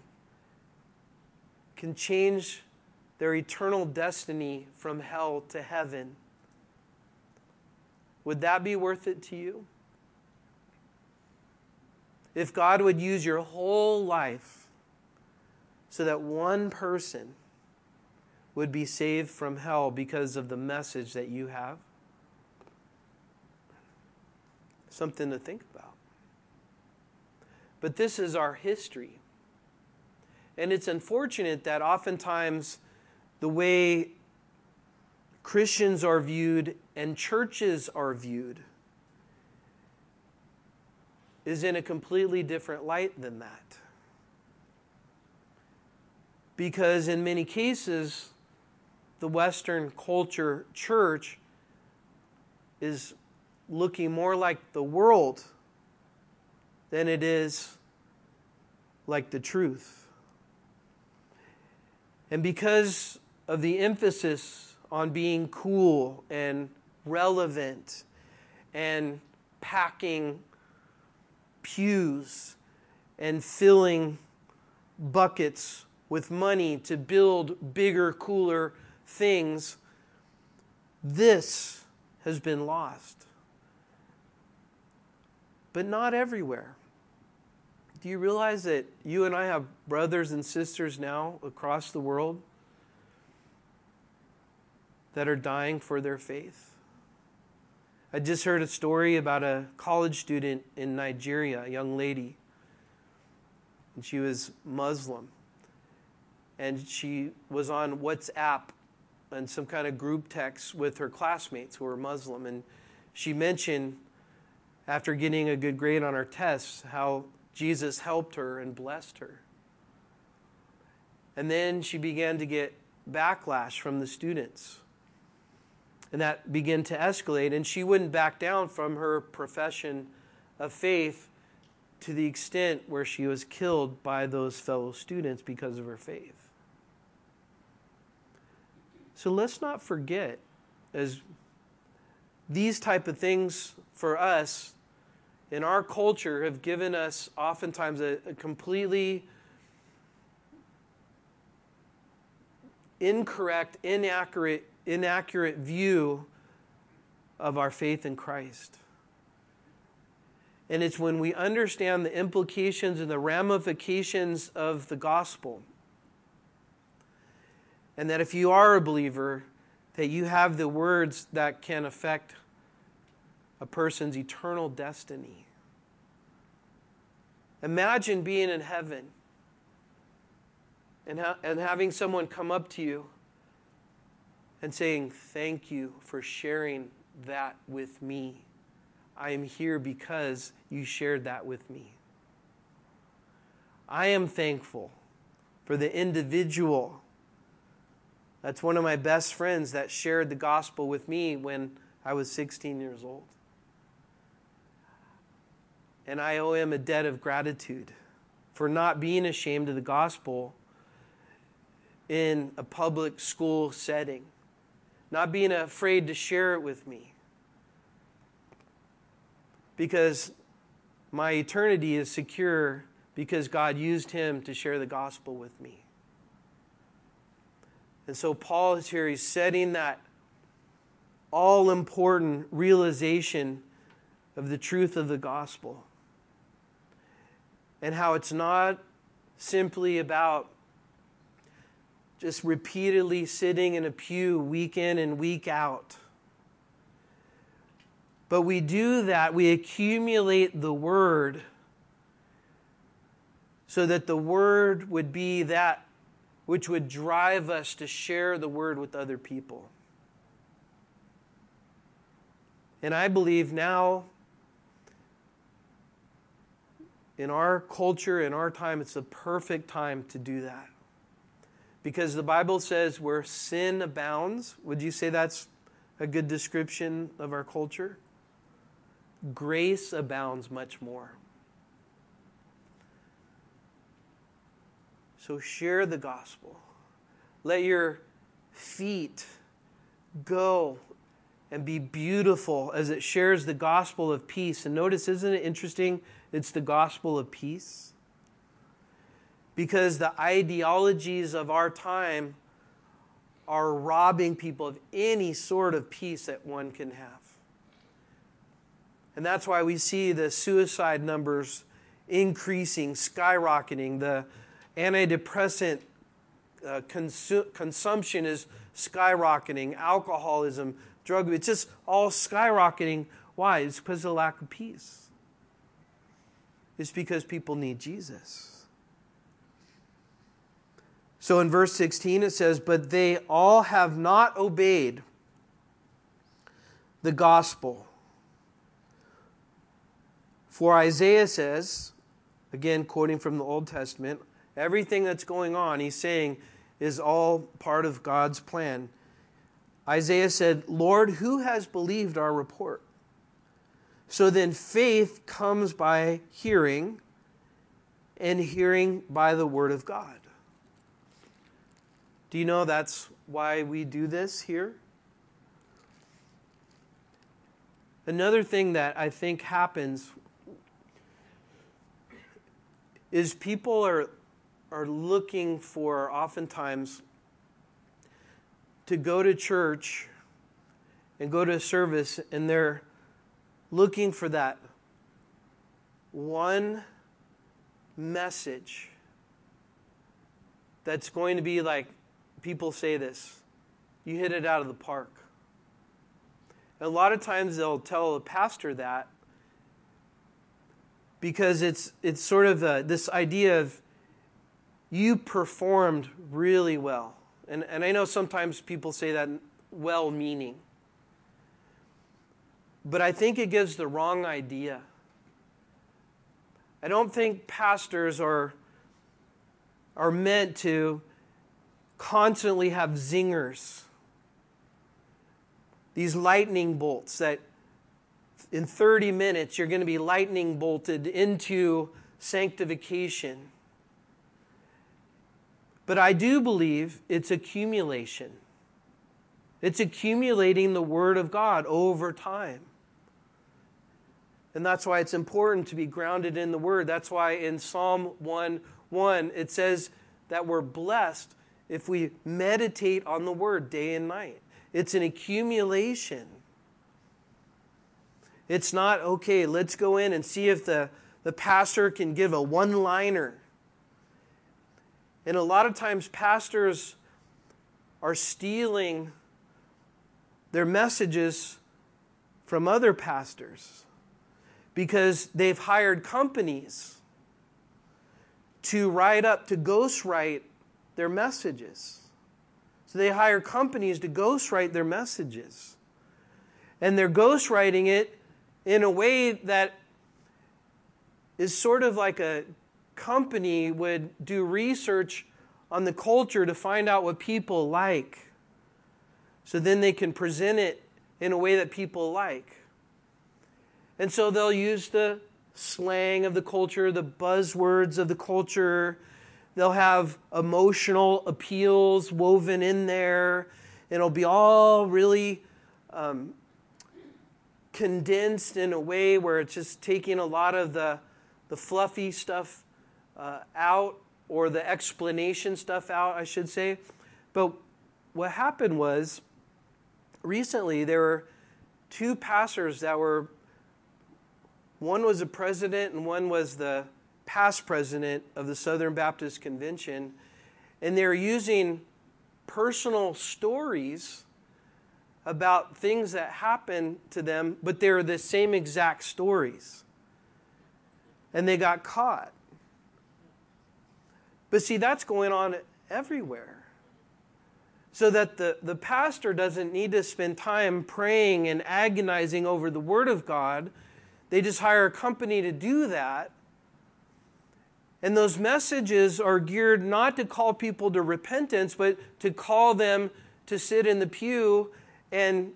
can change their eternal destiny from hell to heaven. Would that be worth it to you? If God would use your whole life so that one person would be saved from hell because of the message that you have? Something to think about. But this is our history. And it's unfortunate that oftentimes the way Christians are viewed and churches are viewed is in a completely different light than that. Because in many cases, the Western culture church is looking more like the world than it is like the truth. And because of the emphasis on being cool and relevant and packing pews and filling buckets with money to build bigger, cooler things, this has been lost. But not everywhere. Do you realize that you and I have brothers and sisters now across the world that are dying for their faith? I just heard a story about a college student in Nigeria, a young lady, and she was Muslim. And she was on WhatsApp and some kind of group text with her classmates who were Muslim. And she mentioned, after getting a good grade on her tests, how Jesus helped her and blessed her. And then she began to get backlash from the students. And that began to escalate. And she wouldn't back down from her profession of faith to the extent where she was killed by those fellow students because of her faith. So let's not forget as these type of things for us in our culture have given us oftentimes a, a completely incorrect, inaccurate, inaccurate view of our faith in Christ. And it's when we understand the implications and the ramifications of the gospel and that if you are a believer, that you have the words that can affect a person's eternal destiny. Imagine being in heaven and, ha- and having someone come up to you and saying, Thank you for sharing that with me. I am here because you shared that with me. I am thankful for the individual. That's one of my best friends that shared the gospel with me when I was 16 years old. And I owe him a debt of gratitude for not being ashamed of the gospel in a public school setting, not being afraid to share it with me. Because my eternity is secure because God used him to share the gospel with me. And so Paul is here, he's setting that all important realization of the truth of the gospel and how it's not simply about just repeatedly sitting in a pew week in and week out. But we do that, we accumulate the word so that the word would be that which would drive us to share the word with other people. And I believe now, in our culture, in our time, it's the perfect time to do that. Because the Bible says where sin abounds, would you say that's a good description of our culture? Grace abounds much more. So share the gospel. Let your feet go and be beautiful as it shares the gospel of peace. And notice, isn't it interesting? It's the gospel of peace because the ideologies of our time are robbing people of any sort of peace that one can have. And that's why we see the suicide numbers increasing, skyrocketing. The antidepressant uh, consu- consumption is skyrocketing, alcoholism, drug, it's just all skyrocketing. Why? It's because of the lack of peace. It's because people need Jesus. So in verse 16 it says, But they all have not obeyed the gospel. For Isaiah says, again quoting from the Old Testament, everything that's going on, he's saying, is all part of God's plan. Isaiah said, Lord, who has believed our report? So then faith comes by hearing, and hearing by the word of God. Do you know that's why we do this here? Another thing that I think happens is people are, are looking for oftentimes to go to church and go to a service, and they're looking for that one message that's going to be like people say this you hit it out of the park. A lot of times they'll tell a pastor that because it's, it's sort of a, this idea of you performed really well. And, and I know sometimes people say that well meaning. But I think it gives the wrong idea. I don't think pastors are, are meant to constantly have zingers, these lightning bolts that in 30 minutes you're going to be lightning bolted into sanctification. But I do believe it's accumulation. It's accumulating the Word of God over time. And that's why it's important to be grounded in the Word. That's why in Psalm 1 1, it says that we're blessed if we meditate on the word day and night. It's an accumulation. It's not, okay, let's go in and see if the, the pastor can give a one liner. And a lot of times, pastors are stealing their messages from other pastors because they've hired companies to write up, to ghostwrite their messages. So they hire companies to ghostwrite their messages. And they're ghostwriting it in a way that is sort of like a company would do research on the culture to find out what people like. So then they can present it in a way that people like. And so they'll use the slang of the culture, the buzzwords of the culture. They'll have emotional appeals woven in there. It'll be all really um, condensed in a way where it's just taking a lot of the, the fluffy stuff uh, out or the explanation stuff out, I should say. But what happened was recently there were two pastors that were one was a president and one was the past president of the Southern Baptist Convention. And they're using personal stories about things that happened to them, but they're the same exact stories. And they got caught. But see, that's going on everywhere. So that the, the pastor doesn't need to spend time praying and agonizing over the Word of God. They just hire a company to do that. And those messages are geared not to call people to repentance, but to call them to sit in the pew and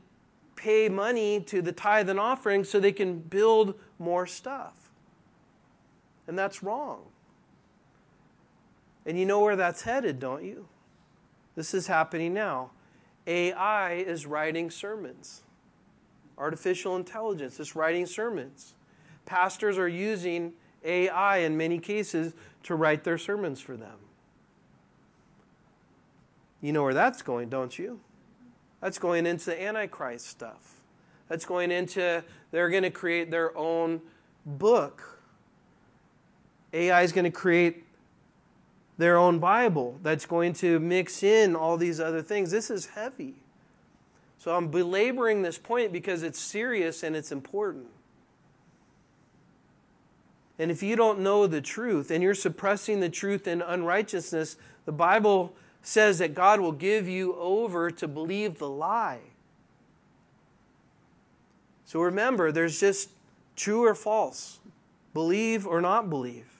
pay money to the tithe and offering so they can build more stuff. And that's wrong. And you know where that's headed, don't you? This is happening now. AI is writing sermons. Artificial intelligence is writing sermons. Pastors are using AI in many cases to write their sermons for them. You know where that's going, don't you? That's going into the Antichrist stuff. That's going into, they're going to create their own book. AI is going to create their own Bible that's going to mix in all these other things. This is heavy. So I'm belaboring this point because it's serious and it's important. And if you don't know the truth and you're suppressing the truth in unrighteousness, the Bible says that God will give you over to believe the lie. So remember, there's just true or false, believe or not believe.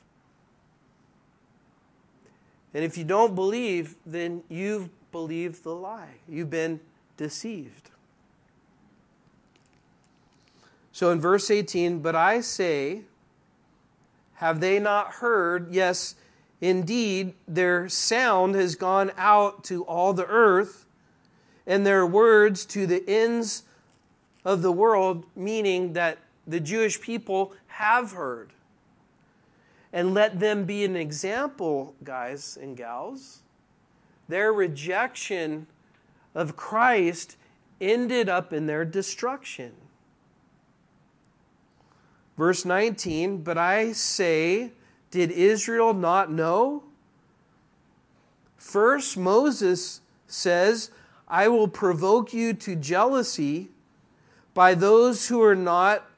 And if you don't believe, then you've believed the lie. You've been deceived. So in verse 18, but I say, have they not heard? Yes, indeed, their sound has gone out to all the earth, and their words to the ends of the world, meaning that the Jewish people have heard and let them be an example, guys and gals. Their rejection of Christ ended up in their destruction. Verse 19, but I say, did Israel not know? First, Moses says, I will provoke you to jealousy by those who are not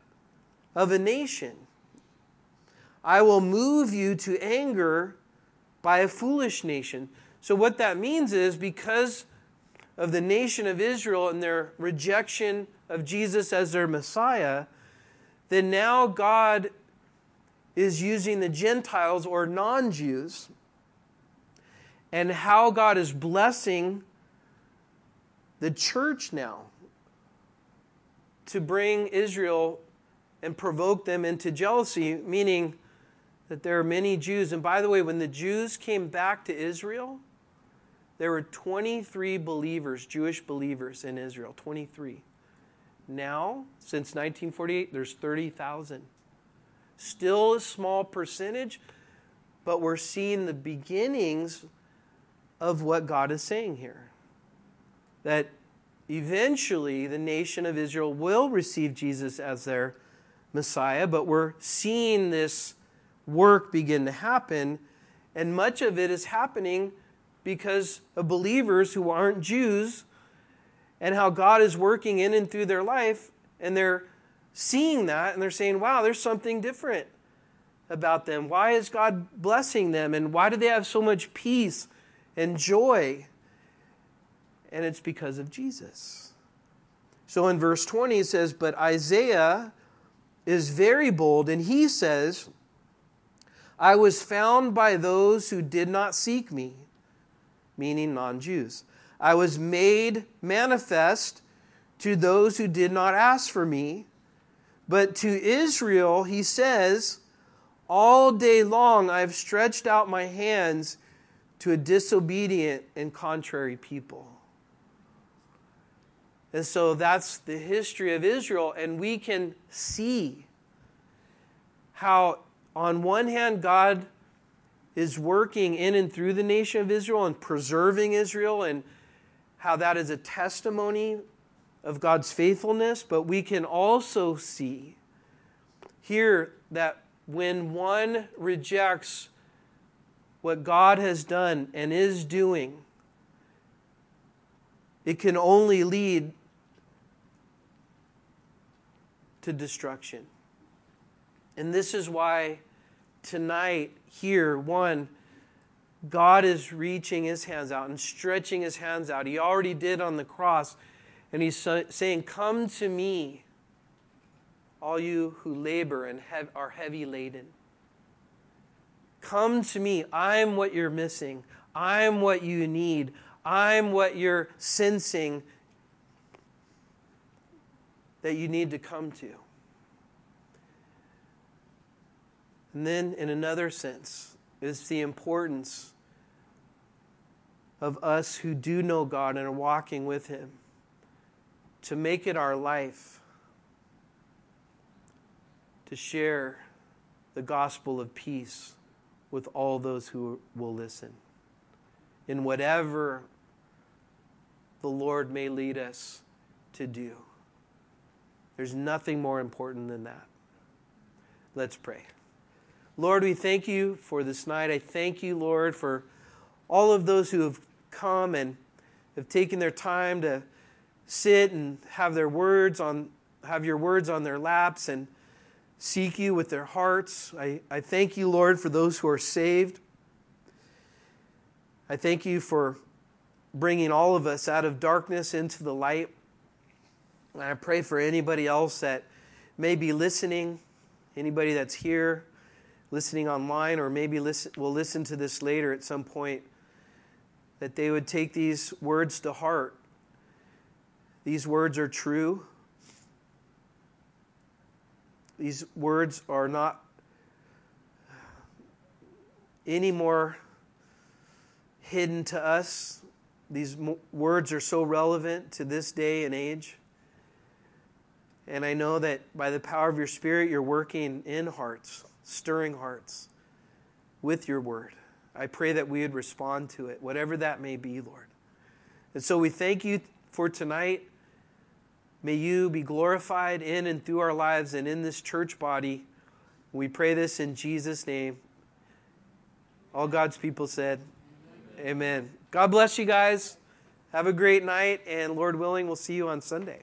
of a nation. I will move you to anger by a foolish nation. So, what that means is because of the nation of Israel and their rejection of Jesus as their Messiah, then now God is using the Gentiles or non Jews and how God is blessing the church now to bring Israel and provoke them into jealousy, meaning that there are many Jews. And by the way, when the Jews came back to Israel, there were 23 believers, Jewish believers in Israel. 23. Now, since 1948, there's 30,000. Still a small percentage, but we're seeing the beginnings of what God is saying here. That eventually the nation of Israel will receive Jesus as their Messiah, but we're seeing this work begin to happen. And much of it is happening because of believers who aren't Jews and how God is working in and through their life, and they're seeing that and they're saying, wow, there's something different about them. Why is God blessing them? And why do they have so much peace and joy? And it's because of Jesus. So in verse 20, it says, But Isaiah is very bold, and he says, I was found by those who did not seek me, meaning non Jews. I was made manifest to those who did not ask for me. But to Israel, he says, All day long I've stretched out my hands to a disobedient and contrary people. And so that's the history of Israel, and we can see how, on one hand, God is working in and through the nation of Israel and preserving Israel and how that is a testimony of God's faithfulness, but we can also see here that when one rejects what God has done and is doing, it can only lead to destruction. And this is why tonight, here, one, God is reaching his hands out and stretching his hands out. He already did on the cross. And he's saying, Come to me, all you who labor and have, are heavy laden. Come to me. I'm what you're missing. I'm what you need. I'm what you're sensing that you need to come to. And then, in another sense, is the importance of us who do know God and are walking with Him to make it our life to share the gospel of peace with all those who will listen. In whatever the Lord may lead us to do. There's nothing more important than that. Let's pray. Lord, we thank you for this night. I thank you, Lord, for all of those who have come and have taken their time to sit and have their words on have your words on their laps and seek you with their hearts. I, I thank you, Lord, for those who are saved. I thank you for bringing all of us out of darkness into the light. And I pray for anybody else that may be listening, anybody that's here, listening online, or maybe listen, will listen to this later at some point, that they would take these words to heart these words are true. These words are not any more hidden to us. These words are so relevant to this day and age. And I know that by the power of your Spirit, you're working in hearts, stirring hearts with your word. I pray that we would respond to it, whatever that may be, Lord. And so we thank you for tonight. May you be glorified in and through our lives and in this church body. We pray this in Jesus' name. All God's people said, Amen. Amen. God bless you guys. Have a great night, and Lord willing, we'll see you on Sunday.